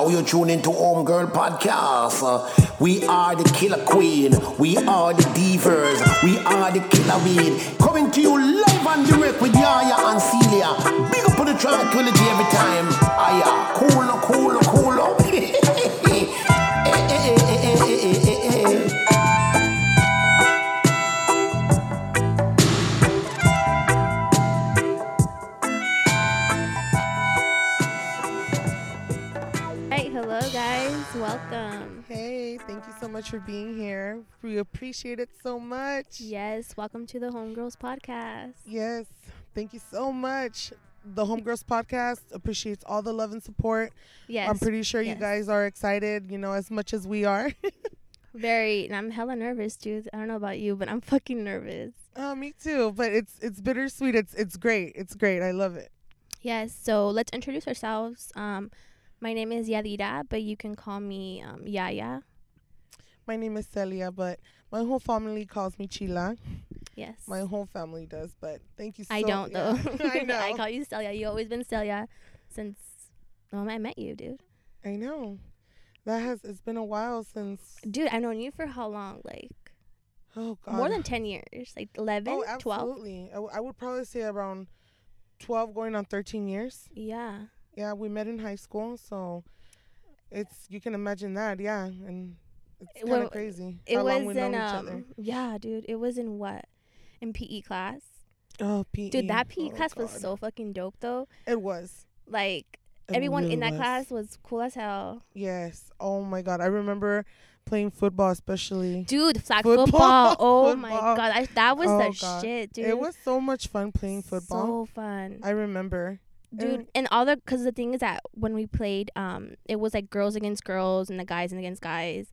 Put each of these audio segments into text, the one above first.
Now you tune into Homegirl Podcast. Uh, we are the killer queen. We are the divers. We are the killer weed. Coming to you live and direct with Yaya and Celia. Big up on the tranquility every time. Aya, cool, cool, cool. Hey, thank you so much for being here. We appreciate it so much. Yes, welcome to the Homegirls podcast. Yes, thank you so much. The Homegirls podcast appreciates all the love and support. Yes, I'm pretty sure you guys are excited, you know, as much as we are. very. And I'm hella nervous, dude. I don't know about you, but I'm fucking nervous. Oh, me too, but it's it's bittersweet. It's it's great. It's great. I love it. Yes, so let's introduce ourselves. Um, my name is Yadira, but you can call me um, Yaya. My name is Celia, but my whole family calls me Chila. Yes, My whole family does, but thank you so I don't yeah. though. I know. I call you Celia. You've always been Celia since the moment I met you, dude. I know. That has it's been a while since Dude, I've known you for how long? Like oh god. more than ten years, like 11, Oh, 12? absolutely. I, w- I would probably say around 12 going on 13 years. Yeah. Yeah, we met in high school, so it's you can imagine that, yeah, and it's kind Well, of crazy It how was long we in each um other. yeah, dude. It was in what? In PE class. Oh, PE. Dude, that PE Oh, class was so fucking dope though. It was. Like It everyone really in that was. class was cool as hell. Yes. Oh my God, I remember playing football, especially. Dude, flag Football. football. Oh my god. I, that was Oh, the God. shit, dude. It was so much fun playing football. So fun. I remember. Dude, and- all the cuz the thing is that when we played um it was like girls against girls and the guys and against guys.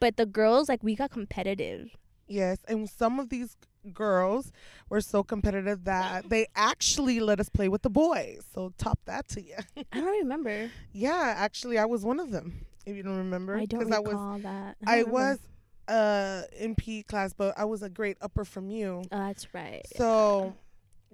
But the girls like we got competitive. Yes, and some of these girls were so competitive that they actually let us play with the boys. So top that to you. I don't remember. yeah, actually, I was one of them. If you don't remember, I don't I recall was that. I don't was uh in PE class, but I was a grade upper from you, Oh, that's right. so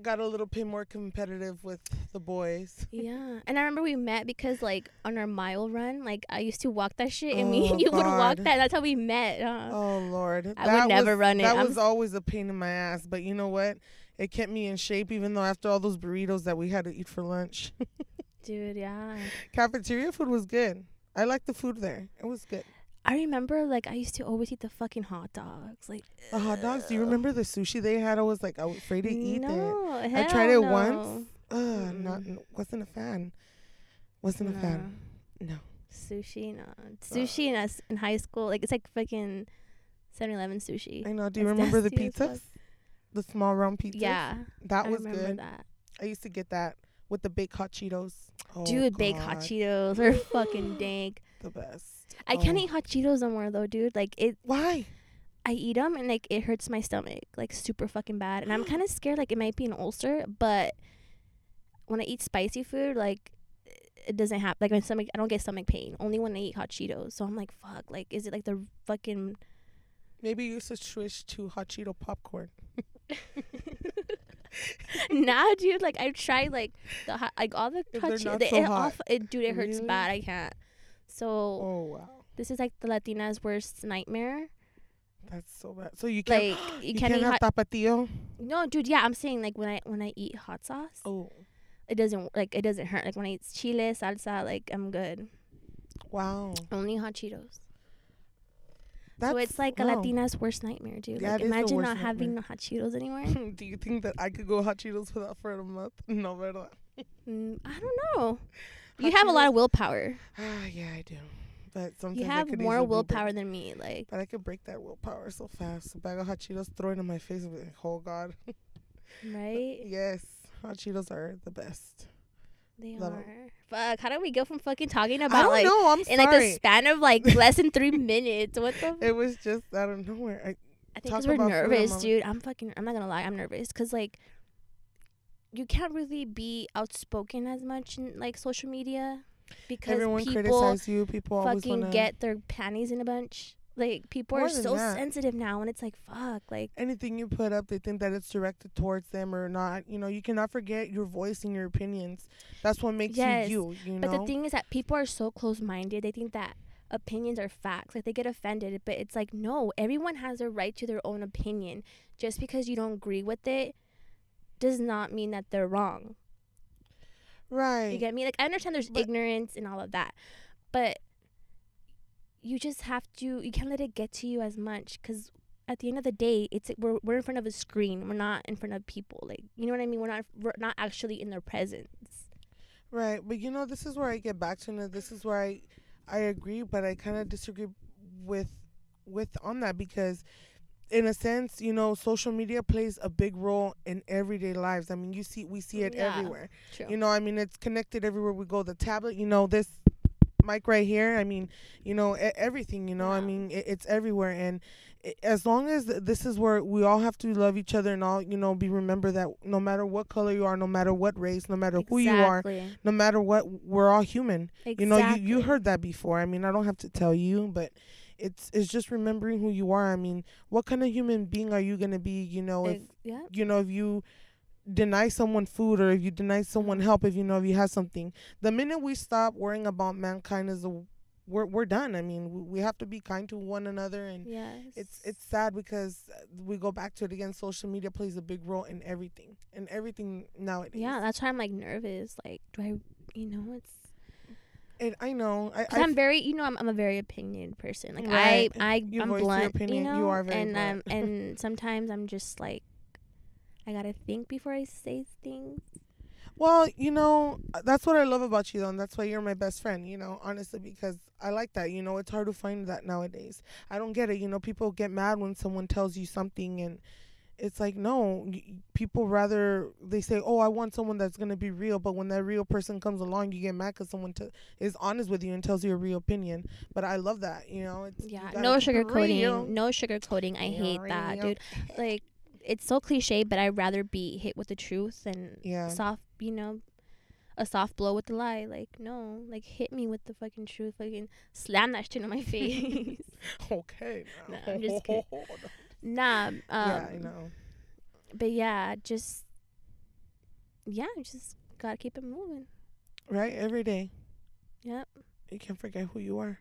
got a little bit more competitive with the boys. Yeah, and I remember we met because like on our mile run, like I used to walk that shit, and me Oh, and you would walk that. That's how we met. Huh? Oh Lord, I would never was- run it. That I'm was always a pain in my ass, but you know what? It kept me in shape, even though after all those burritos that we had to eat for lunch. Dude, yeah. Cafeteria food was good. I liked the food there. It was good. I remember like I used to always eat the fucking hot dogs. Like The hot dogs. Do you remember the sushi they had? I was like, I was afraid to eat it. no, I tried it no. once. Ugh, Mm-mm. not wasn't a fan. Wasn't a fan. No. Sushi, no. Sushi in us in high school, like it's like fucking 7-Eleven sushi. I know. Do you It's remember the nasty as fuck. pizzas? The small round pizzas. Yeah, that I was remember good. that. I used to get that with the baked hot Cheetos. Oh, Dude, baked hot Cheetos are fucking dank. The best. I can't Oh. eat hot Cheetos no more though, dude. Like it Why? I eat them and like it hurts my stomach like super fucking bad, and I'm kind of scared like it might be an ulcer. But when I eat spicy food, like it doesn't happen. Like my stomach, I don't get stomach pain. Only when I eat hot Cheetos. So I'm like, fuck. Like, is it like the fucking? Maybe you should switch to hot Cheeto popcorn. nah, dude. Like I tried like the hot, like all the If hot they're Cheetos. not so it, hot. off, it, dude, it hurts Really? bad. I can't. So Oh wow, this is like the Latina's worst nightmare. that's so bad. So you can't. Like you, you can't, can't eat have hot. tapatio. No, dude. Yeah, I'm saying like when I when I eat hot sauce. Oh it doesn't like it doesn't hurt. Like when I eat chile, salsa, like I'm good. wow. Only hot Cheetos. That's, so it's like a. Latina's worst nightmare, dude. Yeah, like it is the imagine not having nightmare. hot Cheetos anymore. Do you think that I could go hot Cheetos without for a month? No, verdad. mm, I don't know. You have a lot of willpower. Ah, yeah, I do. But sometimes You have more willpower than me. Like But I could break that willpower so fast. A bag of hot Cheetos, thrown in my face, be like, oh god. right? yes, hot Cheetos are the best. They Love are. Fuck. How do we go from fucking talking I about don't like know. I'm in like the span of like less than three minutes? What the? it was just out of nowhere. I, I think because we're about food a nervous, dude. I'm fucking. I'm not gonna lie. I'm nervous because like you can't really be outspoken as much in like social media because everyone people criticize you. People always fucking get their panties in a bunch. Like people More are so that. sensitive now, and it's like fuck. Like anything you put up, they think that it's directed towards them or not. You know, you cannot forget your voice and your opinions. That's what makes Yes, you you. You But know. the thing is that people are so close minded. They think that opinions are facts. Like they get offended, but it's like no, everyone has a right to their own opinion. Just because you don't agree with it does not mean that they're wrong. right. You get me? Like I understand there's But- ignorance and all of that, but you just have to. You can't let it get to you as much because at the end of the day, it's we're we're in front of a screen. We're not in front of people. Like you know what I mean? We're not we're not actually in their presence. Right, but you know, this is where I get back to, and this is where I, I agree, but I kind of disagree with, with on that because, in a sense, you know, social media plays a big role in everyday lives. I mean, you see, we see it Yeah. everywhere. True. You know, I mean, it's connected everywhere we go. The tablet, you know, this mic right here. I mean, you know, everything. You know, I mean, it, it's everywhere, and as long as this is where we all have to love each other and all, you know, be remember that no matter what color you are, no matter what race, no matter who you are, no matter what, we're all human. Exactly. You know, you, you heard that before. I mean, I don't have to tell you, but it's it's just remembering who you are. I mean, what kind of human being are you gonna be? You know, if yeah. you know if you deny someone food or if you deny someone mm-hmm. help, if you know if you have something, the minute we stop worrying about mankind is a we're we're done. I mean, we, we have to be kind to one another and. Yes. It's it's sad because we go back to it again. Social media plays a big role in everything, in everything nowadays. yeah. That's why I'm like nervous. Like, do I? You know, it's. And I know. I, I'm very, you know, I'm, I'm a very opinionated person. Like Right. I, I, You I'm blunt. opinion. You You are very and blunt. um, and sometimes I'm just like, I gotta think before I say things. Well, you know, uh, that's what I love about you, though, and that's why you're my best friend. You know, honestly, because I like that. You know, it's hard to find that nowadays. I don't get it. You know, people get mad when someone tells you something, and it's like, no, people rather they say, "Oh, I want someone that's gonna be real," but when that real person comes along, you get mad because someone t- is honest with you and tells you a real opinion. But I love that. You know, it's Yeah, no keep it real. sugarcoating. No sugarcoating. I hate that, dude. Like, it's so cliche, but I'd rather be hit with the truth than Yeah. soft, you know, a soft blow with the lie. Like, no, like hit me with the fucking truth. Fucking slam that shit in my face. Okay. Now. I'm just kidding. nah. Um, yeah, I know. But yeah, just yeah, just gotta keep it moving. Right, every day. Yep. You can't forget who you are.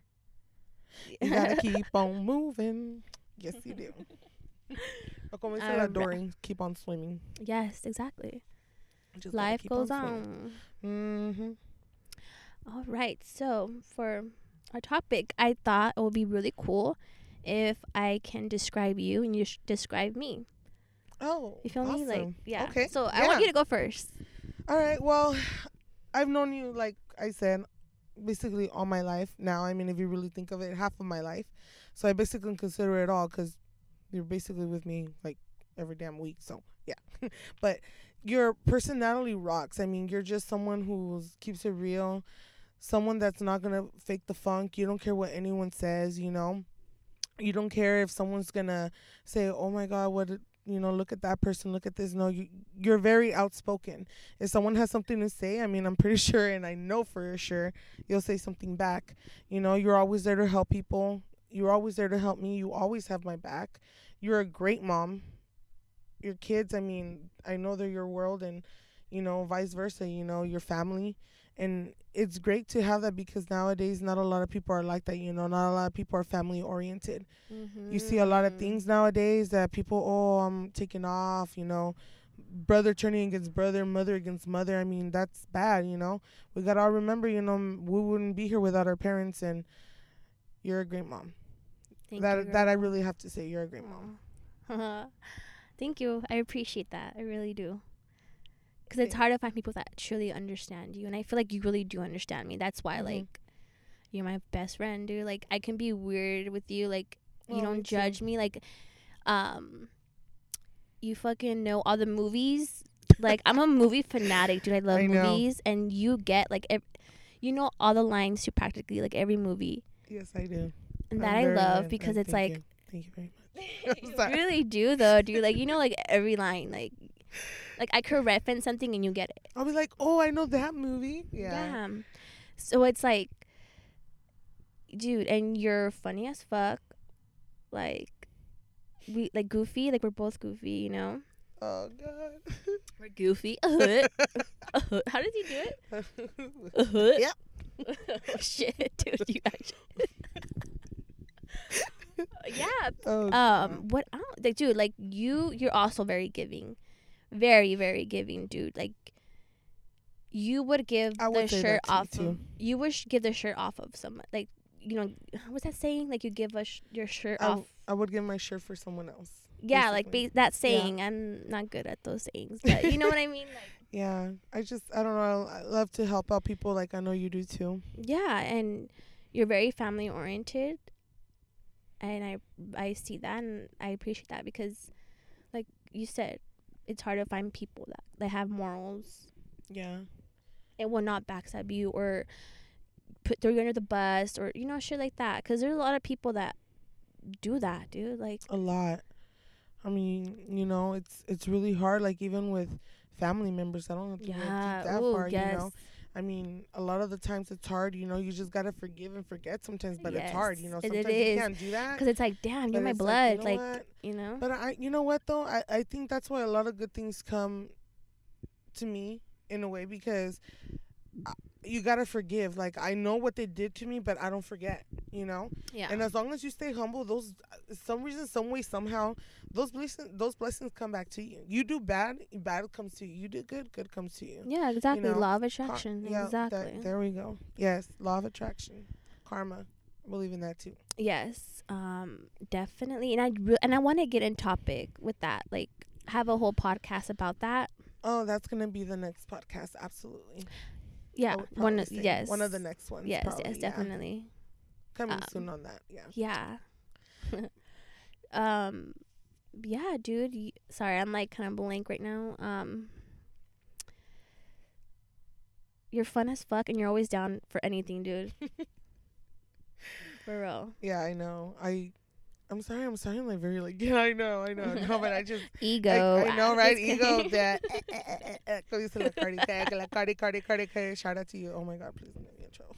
You gotta keep on moving. Yes, you do. O como dice la Alright. Dory, keep on swimming. yes, exactly. Just Life goes swimming. on. Mm-hmm. All right. So for our topic, I thought it would be really cool if I can describe you and you sh- describe me. Oh, You feel me? Like yeah. Okay. So I want you to go first. All right. Well, I've known you, like I said, basically all my life. Now, I mean, if you really think of it, half of my life. So I basically consider it all because you're basically with me like every damn week. So yeah. but your personality rocks. I mean, you're just someone who keeps it real. Someone that's not gonna fake the funk. You don't care what anyone says. You know. You don't care if someone's gonna say, "Oh my God, what." You know, look at that person. Look at this. No, you you're very outspoken if someone has something to say, I mean, I'm pretty sure and I know for sure you'll say something back. You know, you're always there to help people. You're always there to help me. You always have my back. You're a great mom. Your kids, I mean, I know they're your world and, you know, vice versa, you know, your family. And it's great to have that because nowadays not a lot of people are like that, you know, not a lot of people are family oriented you see a lot of Mm. things nowadays that people oh i'm taking off you know brother turning against brother mother against mother i mean that's bad you know we gotta all remember you know we wouldn't be here without our parents and you're a great mom Thank that you, that i really have to say you're a great mom. Thank you. I appreciate that. I really do. Because it's hard to find people that truly understand you, and I feel like you really do understand me. That's why, Mhm. like, you're my best friend, dude. Like, I can be weird with you. Like, you Oh, don't too. judge me. Like, um, you fucking know all the movies. Like, I'm a movie fanatic, dude. I love I know. movies, and you get like, ev- you know all the lines to practically like every movie, yes i do and I'm that I love because it's like you. thank you very much you really do though, dude. Like you know, like every line, like like I could reference something and you get it. i'll be like oh i know that movie yeah, Yeah. So it's like, dude, and you're funny as fuck. like we like goofy, like we're both goofy, you know. Oh God. We're goofy. Uh-huh. Uh-huh. How did he do it? Uh-huh. Yep. oh, shit, dude, you actually. yeah. oh, Um. God. What? I don't like, dude. Like you, you're also very giving, very, very giving, dude. Like. You would give I the shirt off. too. Of, you would sh- give the shirt off of someone. Like you know, what's that saying? Like you give a sh- your shirt I, off. w- I would give my shirt for someone else. yeah, like ba- that saying. I'm not good at those sayings, but you know what I mean. Like Yeah, I just I don't know. I love to help out people like I know you do too. yeah, and you're very family oriented, and I I see that and I appreciate that because, like you said, it's hard to find people that that have morals Yeah. It will not backstab you or put throw you under the bus or you know shit like that. Because there's a lot of people that do that, dude. Like A lot. I mean, you know, it's it's really hard. Like even with family members, I don't have to go yeah, deep that ooh, far. yes. You know, I mean, a lot of the times it's hard. You know, you just gotta forgive and forget sometimes, but it's hard. You Yes, know, it- it sometimes you is. can't do that. Because it's like, damn, you're my blood. you know Like, you know? But I, you know what though, I, I think that's why a lot of good things come to me in a way because you gotta forgive. Like I know what they did to me, but I don't forget. You know, yeah. and as long as you stay humble, those some reason, some way, somehow, those blessings, those blessings come back to you. You do bad, bad comes to you. You do good, good comes to you. yeah, exactly. know, Law of Car- attraction. yeah, that- exactly. there we go. Yes, law of attraction, karma. I believe in that too. yes. Um. Definitely. And I re- and I want to get in topic with that. Like, have a whole podcast about that. Oh, that's gonna be the next podcast. Absolutely. Yeah. One. of-. Yes. One of the next ones. Yes. probably, yes. yeah. Definitely. Coming Um, soon on that. Yeah. Yeah. um. Yeah, dude. y- Sorry, I'm like kind of blank right now. Um. You're fun as fuck, and you're always down for anything, dude. for real. Yeah, I know. I. I'm sorry. I'm sounding like very like. Yeah, I know. I know. No, but I just. Ego. I, I know, right? Ego. That. eh, eh, eh, eh, dice la Cardi, que la Cardi, Cardi, Cardi, Cardi. Shout out to you. Oh my God, please don't get me in trouble.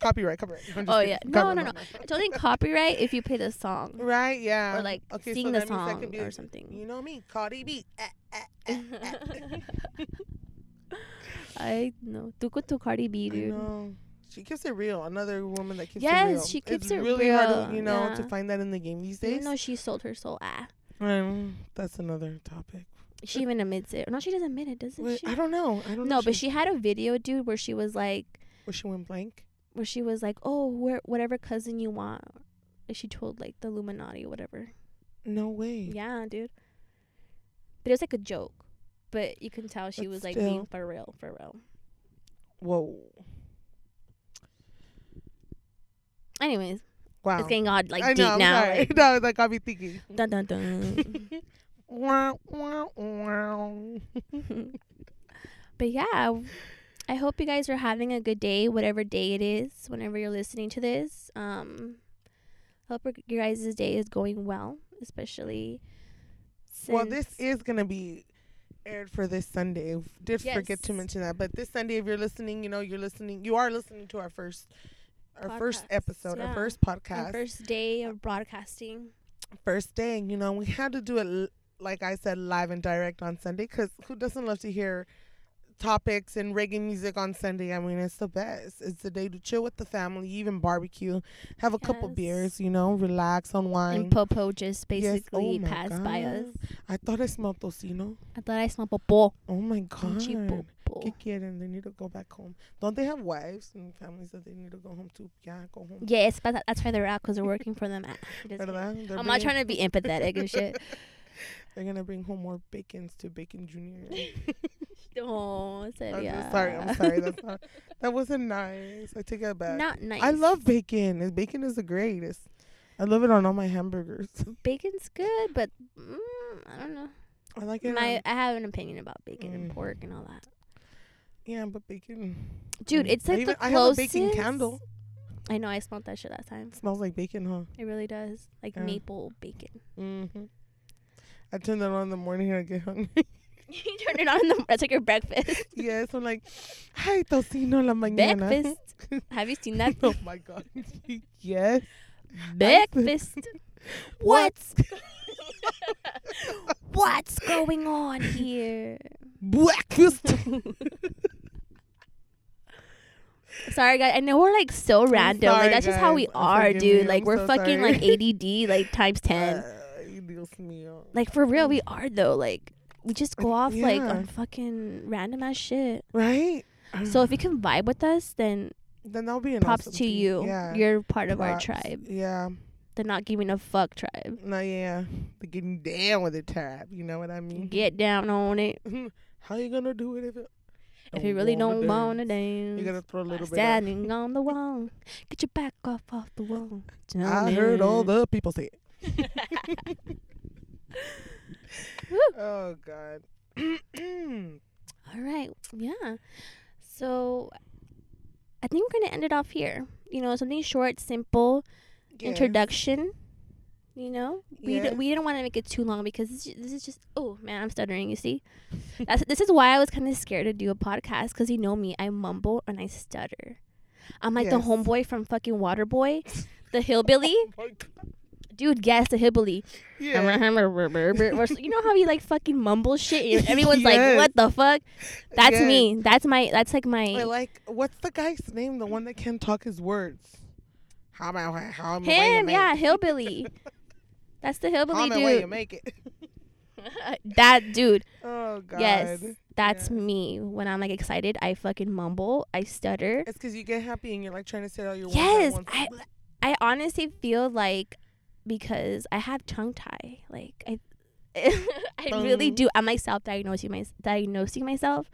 copyright, copyright. I'm Oh, kidding. yeah. No, Cover- no, no. It's only copyright if you play the song. Right, yeah. Or, like, okay, sing so the song be or something. You know me, Cardi B. I know. Tu con tu Cardi B, I dude. know. She keeps it real. Another woman that keeps Yes, it real. Yes, she keeps it's it really hard, to, real, you know, to find that in the game these Even days. though she sold her soul, ah. Um, that's another topic. She even admits it. No, she doesn't admit it, doesn't Wait, she? I don't know. I don't know. no, but she had a video, dude, where she was like, where she went blank. where she was like, oh, where whatever cousin you want. And She told like the Illuminati or whatever. No way. Yeah, dude. But it was like a joke. But you can tell she But was like still. being for real, for real. Whoa. Anyways, Wow. it's getting odd, like I deep know. Now. sorry. Like, no, that got me thinking. dun dun dun. But yeah, I hope you guys are having a good day, whatever day it is, whenever you're listening to this. Um, hope your- guys' day is going well, especially. well, this is gonna be aired for this Sunday. Did forget to mention that, but this Sunday, if you're listening, you know you're listening. You are listening to our first, our first episode, yeah. our first our podcast, first day of broadcasting. first day. You know, we had to do it, like I said, live and direct on Sunday, because who doesn't love to hear topics and reggae music on Sunday? I mean, it's the best. It's the day to chill with the family, even barbecue, have a couple Yes. beers, you know, relax, unwind. And Popo just Yes. Oh basically Oh my passed by us. I thought I smelled tocino. I thought I smelled Popo. Oh my god. ¿Qué quieren? They need to go back home. Don't they have wives and families that they need to go home to? Yeah, go home. Yes, but that's why they're out because they're working for them. Just kidding. ¿Verdad? They're I'm not trying to be empathetic and shit. They're gonna bring home more bacons to Bacon Junior. Oh, I'm sorry. I'm sorry. That's not. That wasn't nice. I take that back. Not nice. I love bacon. Bacon is the greatest. I love it on all my hamburgers. bacon's good, but mm, I don't know. I like it. My on- I have an opinion about bacon and Mm. pork and all that. yeah, but bacon. Dude, Mm. it's I like even- the I have a closest. baking candle. I know I smelled that shit last time. It smells like bacon, huh? It really does, like Yeah. maple bacon. Mm-hmm. I turn that on in the morning and I get hungry. you turn it on in the. That's like your breakfast. yes, I'm like, hi, tocino la mañana. breakfast. have you seen that? oh my god. yes. breakfast. What's what's going on here? breakfast? Sorry, guys. I know we're like so random. sorry, like that's just how guys. we are, forgive dude. me. Like I'm we're so fucking sorry. like ADD like times ten. Uh, Like for real, we are though. Like we just go off like on fucking random ass shit. Right? So if you can vibe with us, then then that'll be an props awesome to thing. you. Yeah. You're part of our tribe. Yeah. The not giving a fuck tribe. No, yeah. The getting down with the tab. You know what I mean? Get down on it. How you gonna do it if it, If you really don't want to dance? You gotta throw a little bit. Of, Standing on the wall. Get your back off off the wall. I heard all the people say it. Oh God. All right. Yeah. So I think we're gonna end it off here. You know, something short, simple, introduction. You know, we Yes. d- we didn't want to make it too long because this, this is just oh man, I'm stuttering. You see, That's, this is why I was kind of scared to do a podcast because you know me, I mumble and I stutter. I'm like the homeboy from fucking Waterboy, the hillbilly Oh. Dude. Guess the hillbilly. Yeah. You know how he like fucking mumbles shit and everyone's like what the fuck that's Yes. me that's my that's like I my like what's the guy's name? The one that can't talk his words. How about how am him yeah hillbilly that's the hillbilly How way you dude make it. that dude oh God. yes that's Yeah. me when i'm like excited i fucking mumble i stutter It's because you get happy and you're like trying to say all your words yes at once. i i honestly feel like because i have tongue tie like i i really do i'm like self-diagnosing my diagnosing myself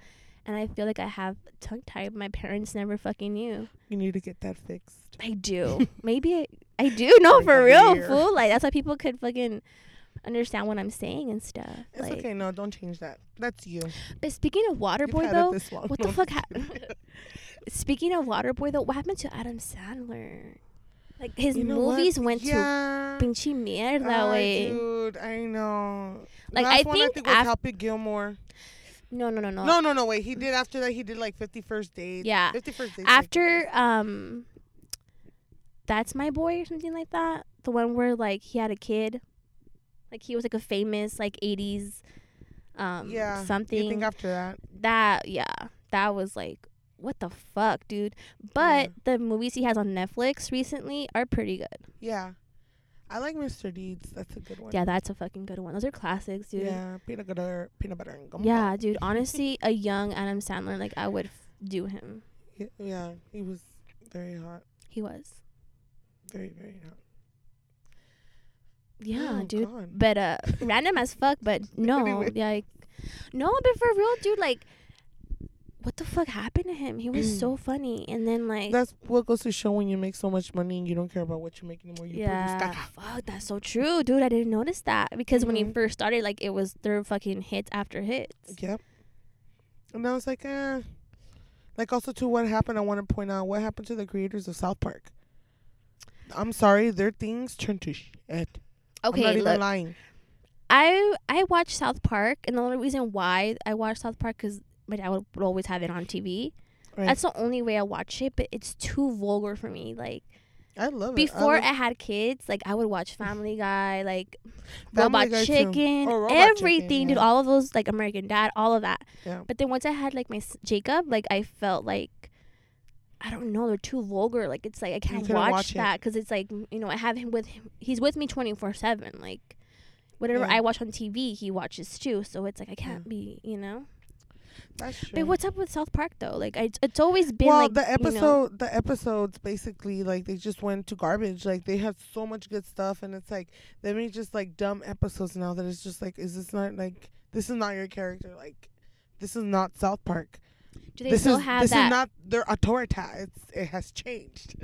and i feel like i have tongue tie my parents never fucking knew you need to get that fixed. I do. Maybe I, I do. No, for real, beer. fool. Like that's why people could fucking understand what I'm saying and stuff. It's like, okay. No, don't change that. That's you. but speaking of Waterboy though, what the fuck happened? speaking of Waterboy though, what happened to Adam Sandler? Like his You know what? movies went yeah. to pinche mierda, Ay, way. dude, I know. Like, Last I one, think I think was af- Happy Gilmore. No, no, no, no. No, no, no. Wait, he did after that. He did like Fifty First Dates. Yeah. Fifty First Dates. After um, that's my boy or something like that. The one where like he had a kid, like he was like a famous like '80s um yeah. something. You think after that? that yeah that was like what the fuck dude but Yeah. the movies he has on netflix recently are pretty good Yeah. I like Mr. Deeds. That's a good one. yeah that's a fucking good one those are classics dude Yeah. Peanut butter, peanut butter and gum. Yeah, dude honestly a young adam sandler like i would f- do him Yeah, yeah. He was very hot. he was Very, very hot. yeah Oh, dude God. but uh random as fuck but no Anyway. like no but for real dude like what the fuck happened to him he was so funny and then like That's what goes to show when you make so much money and you don't care about what you make anymore. You yeah, fuck, that's so true, dude. I didn't notice that because when he Mhm. first started, like it was their fucking hits after hits. Yep. And I was like, eh. Like also to what happened, I want to point out what happened to the creators of South Park. I'm sorry, their things turned to shit. Okay, I'm not look, lying. I I watched South Park, and the only reason why I watched South Park because my dad would, would always have it on TV. Right. That's the only way I watch it, but it's too vulgar for me. Like I love it. before I I, love had kids, like I would watch Family Guy, like Family Robot Guy. Chicken, Oh, Robot Chicken, everything, dude. All of those, like American Dad, all of that. Yeah. But then once I had like my s- Jacob, like I felt like I don't know, they're too vulgar. Like it's like I can't watch, watch that because it's like you know I have him with him. He's with me twenty four seven. Like whatever Yeah. I watch on TV, he watches too. So it's like I can't be, you know. That's true. But what's up with South Park though? Like I, it's always been well, like the you know- episode, the episodes basically like they just went to garbage. Like they had so much good stuff, and it's like they make just like dumb episodes now. That it's just like, is this not like this is not your character? Like this is not South Park. do they this still is have this that? is not their autorita. It's it has changed.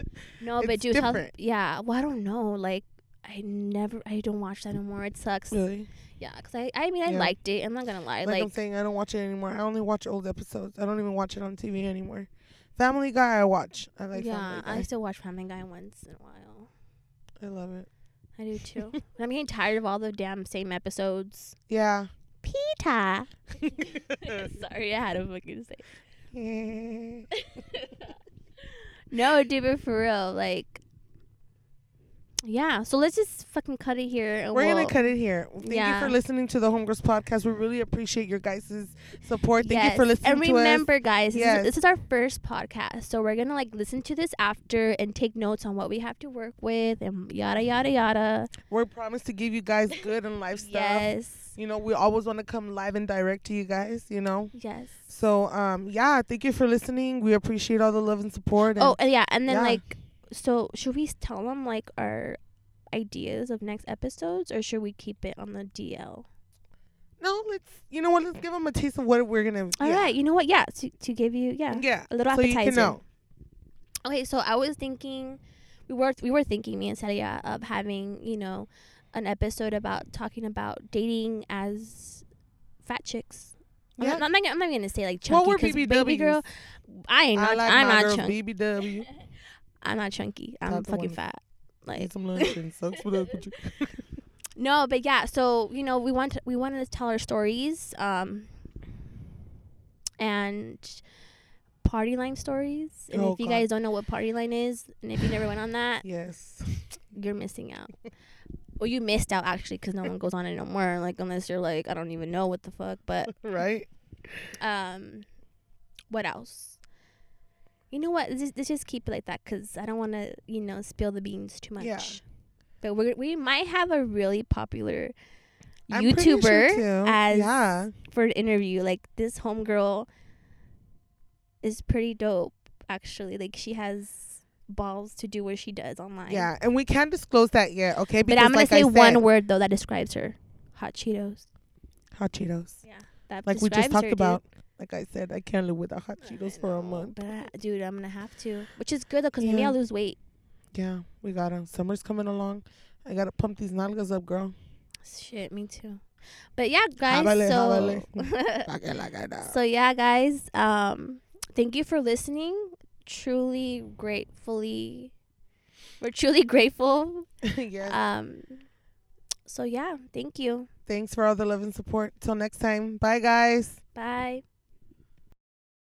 no, but do dude, South, yeah. Well, I don't know. Like I never, I don't watch that anymore. It sucks. really? Yeah, cause I, I mean, I Yeah. liked it. I'm not gonna lie. Like, Like, I'm saying, I don't watch it anymore. I only watch old episodes. I don't even watch it on TV anymore. Family Guy, I watch. I like yeah, Family Guy. I still watch Family Guy once in a while. I love it. I do too. I'm getting tired of all the damn same episodes. Yeah. Peter. Sorry, I had to fucking say. No, dude, but for real, like, yeah. So let's just fucking cut it here. and We're we'll- gonna cut it here. Thank you for listening to the Homegirls podcast. We really appreciate your guys' support. Thank you for listening And to remember, guys, this, Yes. is, this is our first podcast, so we're gonna like listen to this after and take notes on what we have to work with and yada yada yada. We're promised to give you guys good and life stuff. Yes. You know, we always want to come live and direct to you guys. You know, Yes. so um, yeah, thank you for listening. We appreciate all the love and support. And Oh, and yeah, and then yeah. like, so should we tell them like our ideas of next episodes, or should we keep it on the DL? no, let's you know what? Let's give them a taste of what we're gonna. All yeah. right, you know what? Yeah, to to give you yeah, Yeah. a little So you appetizer. can know. Okay, so I was thinking, we were we were thinking me and Celia of having you know, an episode about talking about dating as fat chicks. I'm, Yeah. not, I'm not. I'm not gonna say like chunky we're 'cause baby girl. I ain't not. I like I'm not chunky. BBW. I'm not chunky. I'm fucking fat. Like some lunch and sucks with you. No, but yeah, so you know, we want to, we wanted to tell our stories, um, and party line stories. And Oh, if you God. guys don't know what party line is, and if you never went on that, Yes. you're missing out. well, you missed out actually, because no one goes on it no more. Like unless you're like, I don't even know what the fuck. But right. um, what else? You know what? Let's, let's just keep it like that, because I don't want to, you know, spill the beans too much. Yeah. But we we might have a really popular I'm pretty sure YouTuber as yeah. for an interview. Like this homegirl is pretty dope, actually. Like she has balls to do what she does online. Yeah, and we can't disclose that yet, okay? But I'm gonna like say I one word though that describes her: hot Cheetos. Hot Cheetos. Yeah, that Like we just talked her, about. Like I said, I can't live without hot Cheetos for a month. But I, dude, I'm gonna have to, which is good though, cause maybe Yeah. I'll lose weight. Yeah, we gotta. Summer's coming along. I gotta pump these nalgas up, girl. Shit, me too. But yeah, guys. Háblale, so, Like I like I know. so yeah, guys. Um, thank you for listening. Truly, gratefully, we're truly grateful yes. Um. So yeah, thank you. Thanks for all the love and support. Till next time. Bye, guys. Bye.